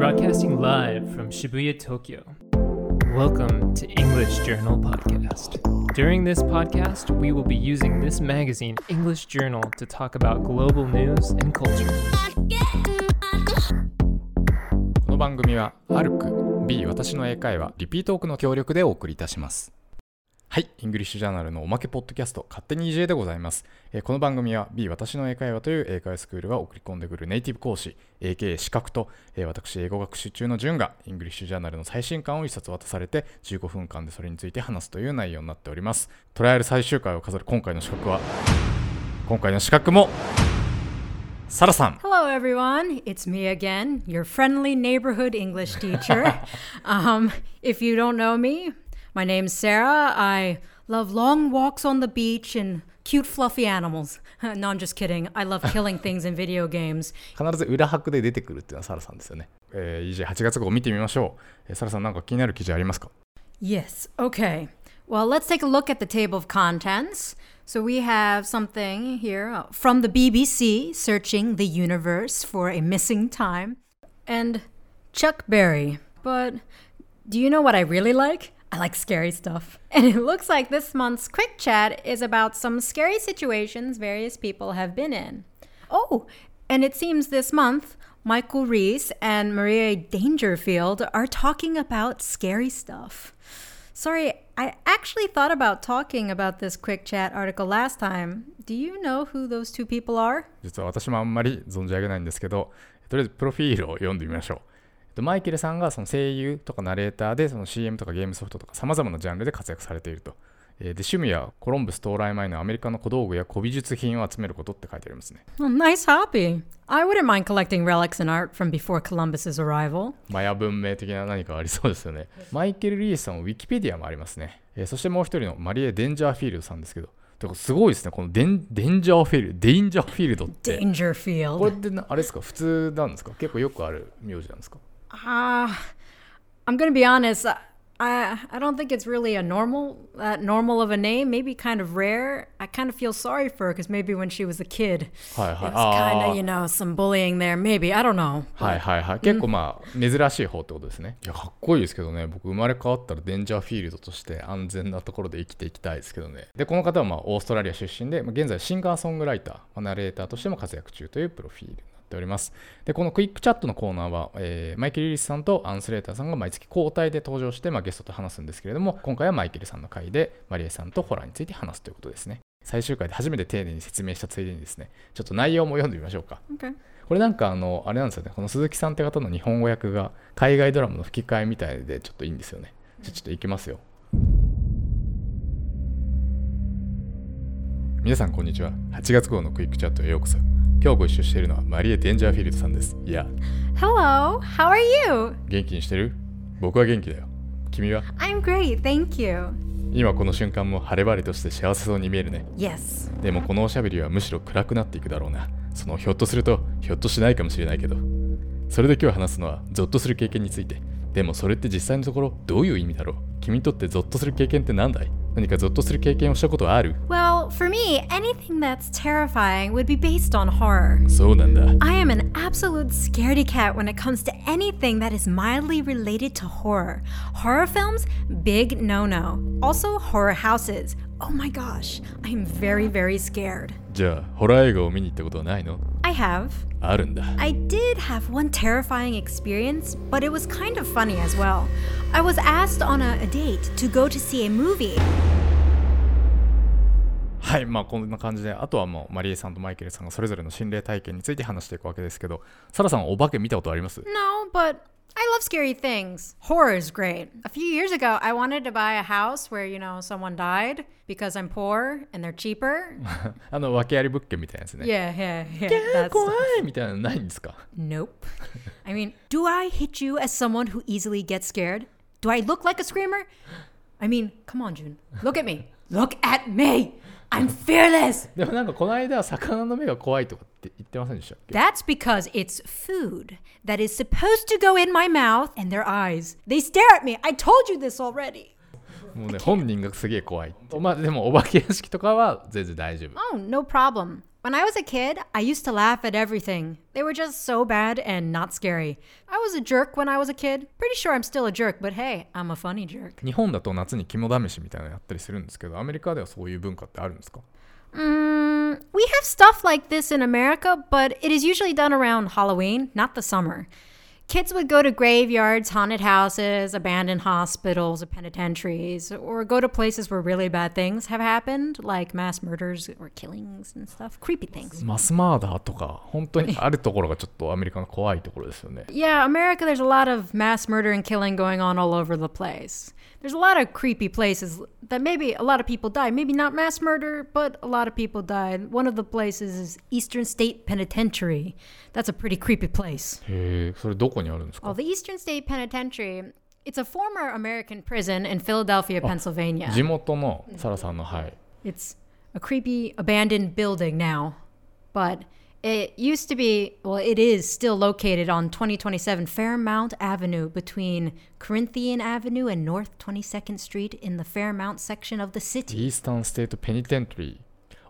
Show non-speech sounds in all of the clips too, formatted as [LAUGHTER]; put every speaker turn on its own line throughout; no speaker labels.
Broadcasting live from Shibuya, Tokyo. Welcome to English Journal Podcast. During this podcast, we will be using this magazine, English Journal, to talk about global news and culture.
この番組はアルク B 私の英会話リピートークの協力でお送りいたしますはいイングリッシュジャーナルのおまけポッドキャスト勝手に EJ でございます、えーこの番組は B 私の英会話という英会話スクールが送り込んでくるネイティブ講師 AKA 刺客と、えー私英語学習中の順がイングリッシュジャーナルの最新刊を一冊渡されて15分間でそれについて話すという内容になっておりますトライアル最終回を飾る今回の資格は今回の資格もサラさん
Hello, everyone. It's me again, your friendly neighborhood English teacher. [LAUGHS] um, if you don't know me, my name's Sarah. I love long walks on the beach and cute, fluffy animals. [LAUGHS] no, I'm just kidding. I love killing [LAUGHS] things in video games.
必ず裏拍で出てくるっていうのはサラさんですよね。えー、EJ8 月号見てみましょう。えーサラさんなんか気になる記事ありますか
Yes, okay. Well, let's take a look at the table of contents. So we have something here uh, from the BBC searching the universe for a missing time and Chuck Berry. But do you know what I really like? I like scary stuff. [LAUGHS] And it looks like this month's quick chat is about some scary situations various people have been in. Oh, and it seems this month Michael Reese and Maria Dangerfield are talking about scary stuff. Sorry, I actually thought about talking about this quick chat article last time. Do you know who those two people are?
実は私もあんまり存じ上げないんですけど、とりあえずプロフィールを読んでみましょう。 えっとマイケルさんがその声優とかナレーターでその CM とかゲームソフトとか様々なジャンルで活躍されていると。えーで趣味はコロンブス到来前のアメリカの小道具や古美術品を集めることって書いてありますね。
Oh, nice hobby. I wouldn't mind collecting relics and art from before Columbus's arrival.
マヤ文明的な何かありそうですよね。マイケル・リースさんはウィキペディアもありますね。えーそしてもう一人のマリエ・デンジャーフィールドさんですけど、てかすごいですね。このデンデンジャーフィールド、デインジャーフィールドって。これ.ってなあれですか？普通なんですか？結構よくある名字なんですか？
Ah, I'm gonna be honest. I I don't think it's really a normal that normal of a name. Maybe kind of rare. I kind of feel sorry for her because maybe when she was a kid,
はいはい。
it was kind
あ
of you know some bullying there. Maybe I don't know.
あ。はいはいはい。結構まあ珍しい方ってことですね。いやかっこいいですけどね。僕生まれ変わったらデンジャーフィールドとして安全なところで生きていきたいですけどね。で、この方はまあオーストラリア出身で、まあ現在シンガーソングライター、まあナレーターとしても活躍中というプロフィールっております。で、このクイックチャットのコーナーは、えーマイケル・リリスさんとアンスレーターさんが毎月交代で登場して、まあ、ゲストと話すんですけれども、今回はマイケルさんの回でマリエさんとホラーについて話すということですね。最終回で初めて丁寧に説明したついでにですね、ちょっと内容も読んでみましょうか。
Okay.
これなんかあの、あれなんですよね、この鈴木さんって方の日本語訳が海外ドラマの吹き替えみたいでちょっといいんですよね。じゃあちょっといきますよ。皆さんこんにちは。8月号のクイックチャットへようこそ。今日ご一緒しているのはマリエ・デンジャーフィールドさんです。いや、
Hello. How are you?
元気にしてる？僕は元気だよ。君は
？I'm great. Thank you.
今この瞬間も晴れ晴れとして幸せそうに見えるね。
Yes.
でもこのおしゃべりはむしろ暗くなっていくだろうな。そのひょっとすると、ひょっとしないかもしれないけど。それで今日話すのは、ゾッとする経験について。でもそれって実際のところ、どういう意味だろう？君にとってゾッとする経験って何だい？何かゾッとする経験をしたことはある
？Well, for me, anything that's terrifying would be based on horror.
そうなんだ。
I am an absolute scaredy cat when it comes to anything that is mildly related to horror. Horror films, big no no. Also, horror houses. Oh my gosh, I am very, very scared.
じゃあ、ホラー映画を見に行ったことはないの
I have.
あるんだ。
I did have one terrifying experience, but it was kind of funny as well. I was asked on a, a date to go to see a movie.
はい、まあこんな感じで、あとはもうマリエさんとマイケルさんがそれぞれの心霊体験について話していくわけですけど、サラさんはお化け見たことあります
No, but I love scary things. Horror is great. A few years ago, I wanted to buy a house where, you know, someone died because I'm poor and they're cheaper.
あの、訳あり物件みたいなやつね。
Yeah, yeah, yeah.
怖いみたいなのないんですか
nope. I mean, do I hit you as someone who easily gets scared? Do I look like a screamer? I mean, come on, June. Look at me. Look at me. I'm fearless. [LAUGHS]
でもなんかこの間、魚の目が怖いとかって言ってませんでしたっけ
That's because it's food that is supposed to go in my mouth and their eyes. They stare at me. I told you this already.
もうね、本人がすげえ怖い。まあでも、お化け屋敷とかは全然大丈夫。
Oh, no problem. When I was a kid, I used to laugh at everything. They were just so bad and not scary. I was a jerk when I was a kid. Pretty sure I'm still a jerk, but hey, I'm a funny jerk.
日本だと夏に肝試しみたいなのやったりするんですけどアメリカではそういう文化ってあるんですか
Mm, we have stuff like this in America, but it is usually done around Halloween, not the summer. Kids would go to graveyards, haunted houses, abandoned hospitals, or penitentiaries, or go to places where really bad things have happened, like mass murders or killings and stuff. Creepy things.
マスマーダーとか本当にあるところがちょっとアメリカの怖いところですよね
Yeah, America, there's a lot of mass murder and killing going on all over the place. There's a lot of creepy places that maybe a lot of people die. Maybe not mass murder, but a lot of people died. One of the places is Eastern State Penitentiary. That's a pretty creepy place.
へえそれどこ にあるんですか
Well, the Eastern State Penitentiary, it's a former American prison in Philadelphia, Pennsylvania.
地元のサラさんのはい
It's a creepy abandoned building now, but it used to be, well, it is still located on 2027 Fairmount Avenue between Corinthian Avenue and North 22nd Street in the Fairmount section of the city.
イースタンステートペニテントリ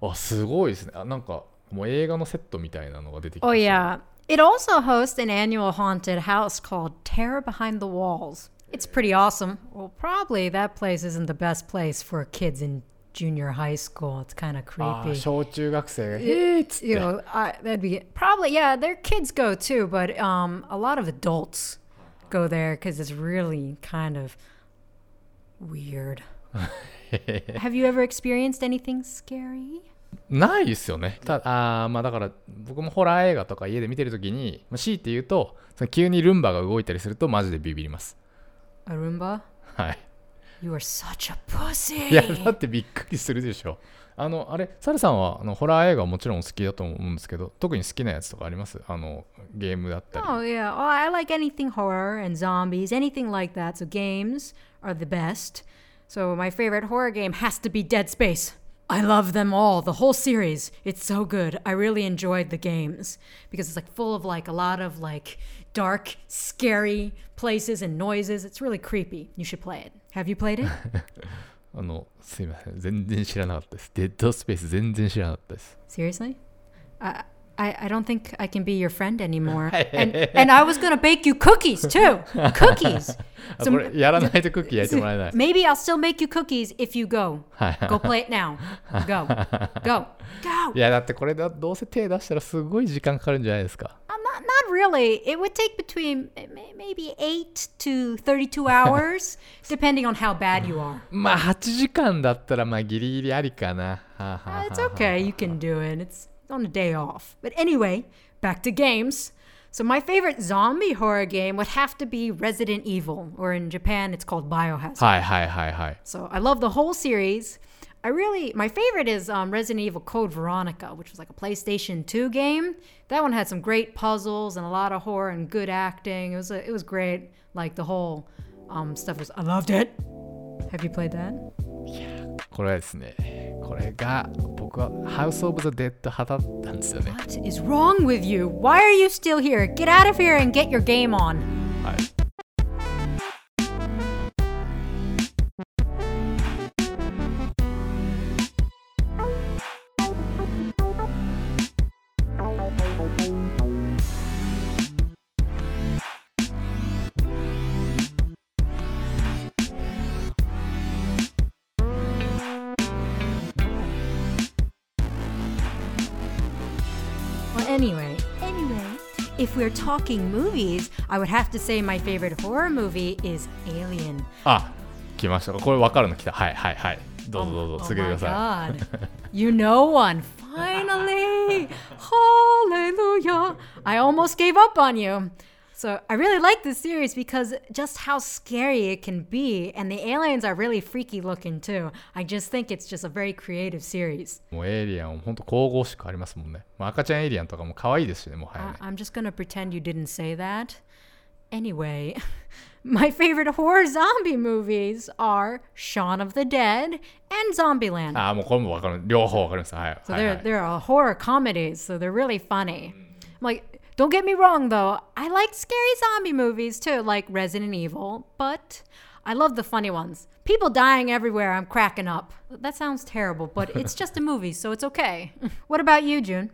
ーあすごいですねあなんかもう映画のセットみたいなのが出てきま
Oh,
した
yeah. It also hosts an annual haunted house called Terror Behind the Walls. It's pretty awesome. Well, probably that place isn't the best place for kids in junior high school. It's kind of
あー
creepy.
小中学生が「えーっつって
you know, I, that'd be probably yeah. Their kids go too, but um, a lot of adults go there because it's really kind of weird. [LAUGHS] Have you ever experienced anything scary?
ないですよねたあーまあだから僕もホラー映画とか家で見てるときに、まあ、強いて言うとその急にルンバが動いたりするとマジでビビります
A Roomba?
はい
You are such a pussy.
いやだってびっくりするでしょあのあれサルさんはあのホラー映画はもちろんお好きだと思うんですけど特に好きなやつとかあります？あのゲームだったり
Oh yeah. Oh, I like anything horror and zombies, anything like that. So games are the best. So my favorite horror game has to be Dead Space. I love them all, the whole series. It's so good. I really enjoyed the games because it's like full of like a lot of like dark, scary places and noises. It's really creepy. You should play it. Have you played it? [LAUGHS]
あのすいません全然知らなかったですデッドスペース全然知らなかったです
Seriously? I, I, I don't think I can be your friend anymore. [LAUGHS] and, and I was going to bake you cookies too. [LAUGHS] Cookies. [LAUGHS]
あこれやらないとクッキー焼いてもらえない
Maybe I'll still make you cookies if you go.
はい
Go play it now. Go. Go. Go.
いやだってこれだどうせ手出したらすごい時間かかるんじゃないですか
Uh, not, not really. It would take between eh, may- maybe 8 to 32 hours, depending on how bad you are.
まあ8時間だったらまあギリギリありかなはあはあは
Uh,
あ
It's okay. You can do it. It's on a day off. But anyway, back to games. So, my favorite zombie horror game would have to be Resident Evil, or in Japan, it's called Biohazard.
Hi, hi, hi, hi.
So, I love the whole series. I really, my favorite is um, Resident Evil Code Veronica, which was like a PlayStation 2 game. That one had some great puzzles and a lot of horror and good acting. It was, a, it was great. Like, the whole um, stuff was, I loved it. Have you played that? Yeah.
これはですねこれが僕はハウス・オブ・ザ・デッド派だったんですよね
What is wrong with you? Why are you still here? Get out of here and get your game on.
はい
if we're talking movies, I would have to say my favorite horror movie is Alien.
あ来ましたこれ分かるの来たはいはいはいどうぞどうぞ
Oh
続けてく
my
ださ
God. you know one. Finally. [LAUGHS] Hallelujah. I almost gave up on you. So I really like this series because just how scary it can be. And the aliens are really freaky looking too. I just think it's just a very creative series.
いもうエイリアン本当神々しくありますもんね、まあ、赤ちゃんエイリアンとかも可愛いですしねもはやね
I- I'm just going to pretend you didn't say that. Anyway, [LAUGHS] my favorite horror zombie movies are Shaun of the Dead and Zombieland.
ああもうこれも分かる両方分かりますはい
So
はい
they're
はい
they're a horror comedies, so they're really funny. Like, don't get me wrong though, I like scary zombie movies too, like Resident Evil, but I love the funny ones. People dying everywhere, I'm cracking up. That sounds terrible, but [LAUGHS] it's just a movie, so it's okay. [LAUGHS] what about you, June?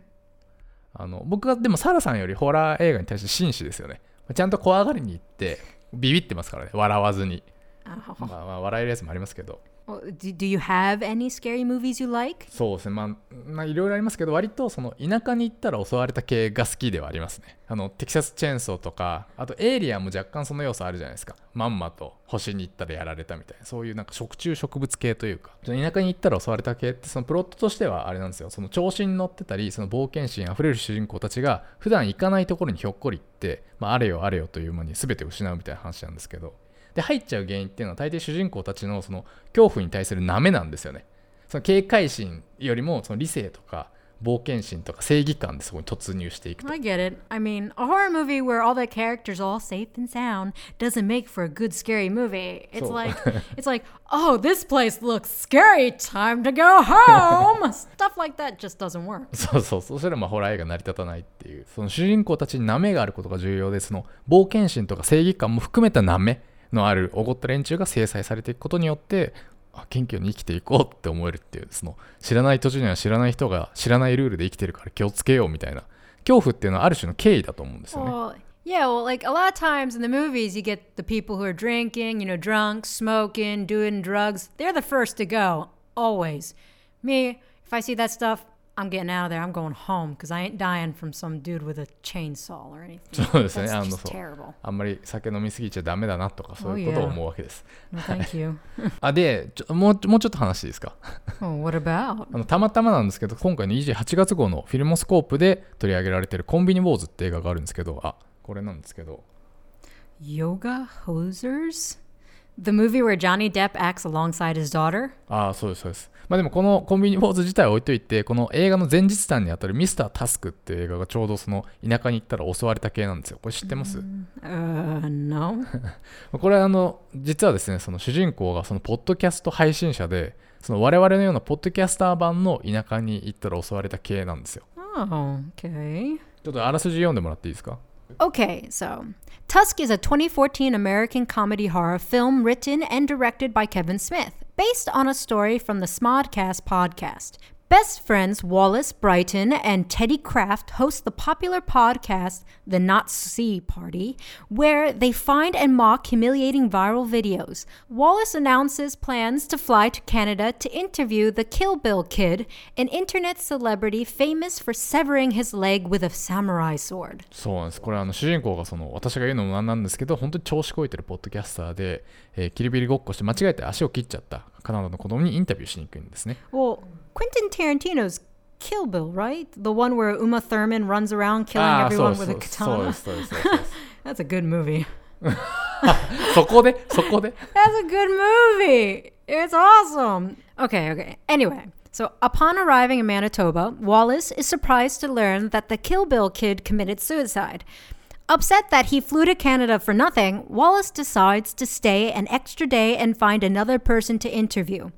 あの僕はでもサラさんよりホラー映画に対して紳士ですよねちゃんと怖がりに行ってビビってますからね笑わずに、
Oh.
まあ、まあ笑えるやつもありますけど
Well, Do, you have any scary movies you like?
そうですね。まあまあいろいろありますけど割とその田舎に行ったら襲われた系が好きではありますね。あのテキサスチェーンソーとかあとエイリアンも若干その要素あるじゃないですか。まんまと星に行ったらやられたみたいな。そういうなんか食虫植物系というか。田舎に行ったら襲われた系ってそのプロットとしてはあれなんですよ。その調子に乗ってたりその冒険心あふれる主人公たちが普段行かないところにひょっこり行って、まあ、あれよあれよという間に全て失うみたいな話なんですけど。で入っちゃう原因っていうのは大抵主人公たちのその恐怖に対する舐めなんですよねその警戒心よりもその理性とか冒険心とか正義感でそこに突入していくと
I get it. I mean, a horror movie where all the characters are all safe and sound doesn't make for a good scary movie. It's like it's like, oh, this place looks scary. Time to go home. Stuff like that just doesn't work.
そうそうそうそしたらまあホラー映画成り立たないっていうその主人公たちに舐めがあることが重要でその冒険心とか正義感も含めた舐めのあるおごった連中が制裁されていくことによってあ謙虚に生きていこうって思えるっていうその知らない土地には知らない人が知らないルールで生きてるから気をつけようみたいな恐怖っていうのはある種の敬意だと思うんですよね。
Yeah, well, like a lot of times in the movies, you get the people who are drinking, you know, drunk, smoking, doing drugs. They're the first to go, always. Me, if I see that stuff, I'm getting out of there. I'm going home Cause I ain't dying from some dude with a chainsaw or anything. [LAUGHS]
そうですね。あの、あんまり酒飲みすぎちゃダメだなとかそういうことを思うわけです。[LAUGHS] あでちょもうもうちょっと話していいですか？[LAUGHS]
oh,
あのたまたまなんですけど、今回の28月号のフィルモスコープで取り上げられてるコンビニウォーズって映画があるんですけど、あこれなんですけど。
Yoga hoses? The movie where Johnny Depp acts alongside his daughter?
ああそうですそうですまあでもこのコンビニウォーズ自体は置いといてこの映画の前日談にあたるミスタータスクっていう映画がちょうどその田舎に行ったら襲われた系なんですよこれ知ってます、
Uh, no. [LAUGHS]
これはあの実はですねその主人公がそのポッドキャスト配信者でその我々のようなポッドキャスター版の田舎に行ったら襲われた系なんですよ
Oh, okay.
ちょっとあらすじ読んでもらっていいですか？
Okay, so Tusk is a 2014 American comedy horror film written and directed by Kevin Smith, based on a story from the Smodcast podcast. Best friends Wallace Brighton and Teddy Kraft host the popular podcast The Not See Party, where they find and mock humiliating viral videos. Wallace announces plans to fly to Canada to interview the Kill Bill Kid, an internet celebrity famous for severing his leg with a samurai sword.
そうなんですこれあの主人公がその私が言うのもなんなんですけど本当に調子こいてるポッドキャスターで、えーキリビリごっこして間違えて足を切っちゃったカナダの子供にインタビューしに行くんですね
Well, Quentin Tarantino's Kill Bill, right? The one where Uma Thurman runs around killing
ああそう
everyone
そう
with a
そうで
katana.
すそうですそうですそうです [LAUGHS]
That's a good movie. [LAUGHS] [LAUGHS]
そこでそこで
That's a good movie. It's awesome. Okay, okay. Anyway, so upon arriving in Manitoba, Wallace is surprised to learn that the Kill Bill kid committed suicide. Upset that he flew to Canada for nothing, Wallace decides to stay an extra day and find another person to interview.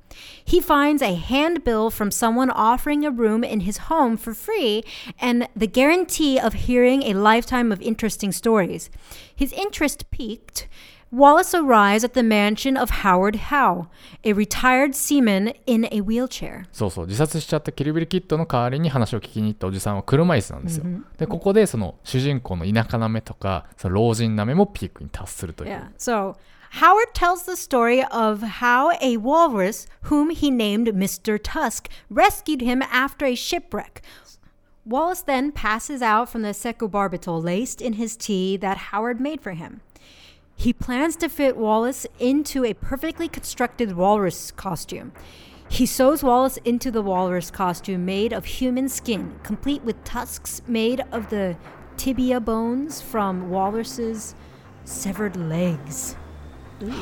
He finds a handbill from someone offering a room in his home for free and the guarantee of hearing a lifetime of interesting stories. His interest piqued. Wallace arrives at the mansion of Howard Howe, a retired seaman in a wheelchair.
そうそう自殺しちゃったキリビリキッドの代わりに話を聞きに行ったおじさんは車椅子なんですよ、でここでその主人公の田舎なめとかその老人なめもピークに達するという、
Yeah. So Howard tells the story of how a walrus, whom he named Mr. Tusk, rescued him after a shipwreck. Wallace then passes out from the secobarbital laced in his tea that Howard made for him. He plans to fit Wallace into a perfectly constructed walrus costume. He sews Wallace into the walrus costume made of human skin, complete with tusks made of the tibia bones from walrus's severed legs. [LAUGHS]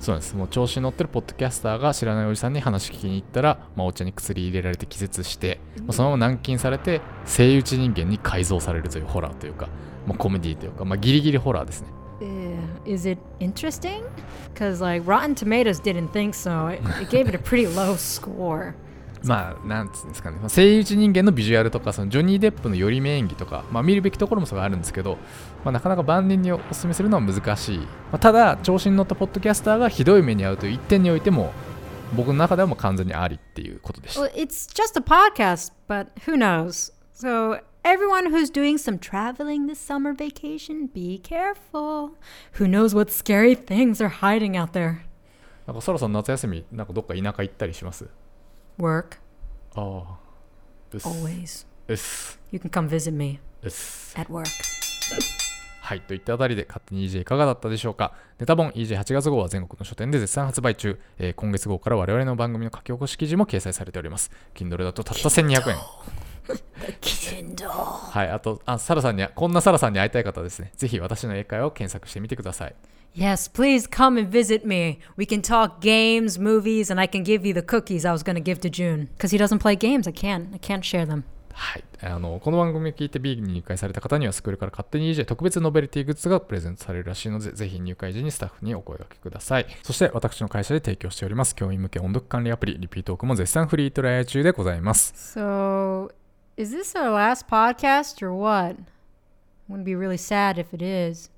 そうなんですもう調子に乗ってるポッドキャスターが知らないおじさんに話聞きに行ったら、まあ、お茶に薬入れられて気絶して、まあ、そのまま軟禁されて生打ち人間に改造されるというホラーというか、 まあ、コメディというか、まあ、ギリギリホラーですね
Uh, is it interesting? Because like Rotten Tomatoes didn't think so. It, it gave it a pretty low score. [LAUGHS]
まあなんつうんですかねまあ声優一人間のビジュアルとかそのジョニー・デップの寄り目演技とか、まあ、見るべきところもすごいあるんですけど、まあ、なかなか万人にお勧めするのは難しい、まあ、ただ調子に乗ったポッドキャスターがひどい目に遭うという一点においても僕の中ではもう完全にありっていうことでした
Well, it's just a podcast, but who knows? So, everyone who's doing some traveling this summer vacation, be careful. Who knows what scary things are hiding out there?
なんかそろそろ夏休みなんかどっか田舎行ったりします
Work,
ああうっす
always.
うっす
You can come visit me
うっす
at work.
はい、といったあたりで勝手に EJ いかがだったでしょうかネタ本 EJ8 月号は全国の書店で絶賛発売中、えー今月号から我々の番組の書き起こし記事も掲載されております Kindle だとたった1200円.はい、あとあサラさんにこんなサラさんに会いたい方はですねぜひ私の英会話を検索してみてください
Yes, please come and visit me. We can talk games, movies, and I can give you the cookies I was going to give to June. Because he doesn't play games. I can't. I can't share them.
はい、あのこの番組を聞いて B に入会された方にはスクールから勝手に EJ 特別ノベルティグッズがプレゼントされるらしいのでぜひ入会時にスタッフにお声掛けくださいそして私の会社で提供しております教員向け音読管理アプリリピートークも絶賛フリートライア中でございます
So, is this our last podcast or what? Wouldn't be really sad if it is.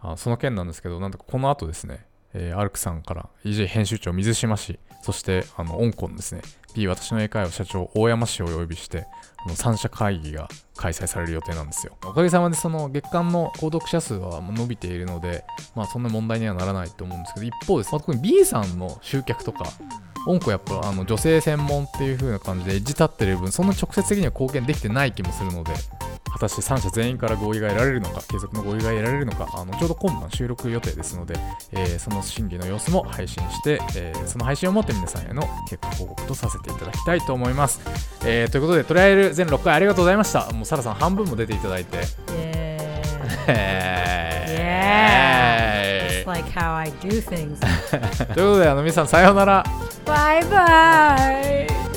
あその件なんですけどなんとかこの後ですね、えーアルクさんから EJ 編集長水島氏そしてあの香港ですね B 私の英会話社長大山氏をお呼びしてあの三者会議が開催される予定なんですよおかげさまでその月間の購読者数は伸びているのでまあそんな問題にはならないと思うんですけど一方です、まあ、特に B さんの集客とか音子やっぱあの女性専門っていう風な感じでエッジ立ってる分そんな直接的には貢献できてない気もするので。果たして3社全員から合意が得られるのか継続の合意が得られるのかあのちょうど今晩収録予定ですので、えーその審議の様子も配信して、えーその配信をもって皆さんへの結果報告とさせていただきたいと思います、えーということでトライアル全6回ありがとうございました。もうサラさん半分も出ていただいて。
Yeah. [LAUGHS]
え
It's like how I do things. [LAUGHS]
ということで、あの皆さん、さようなら。
バイバイ。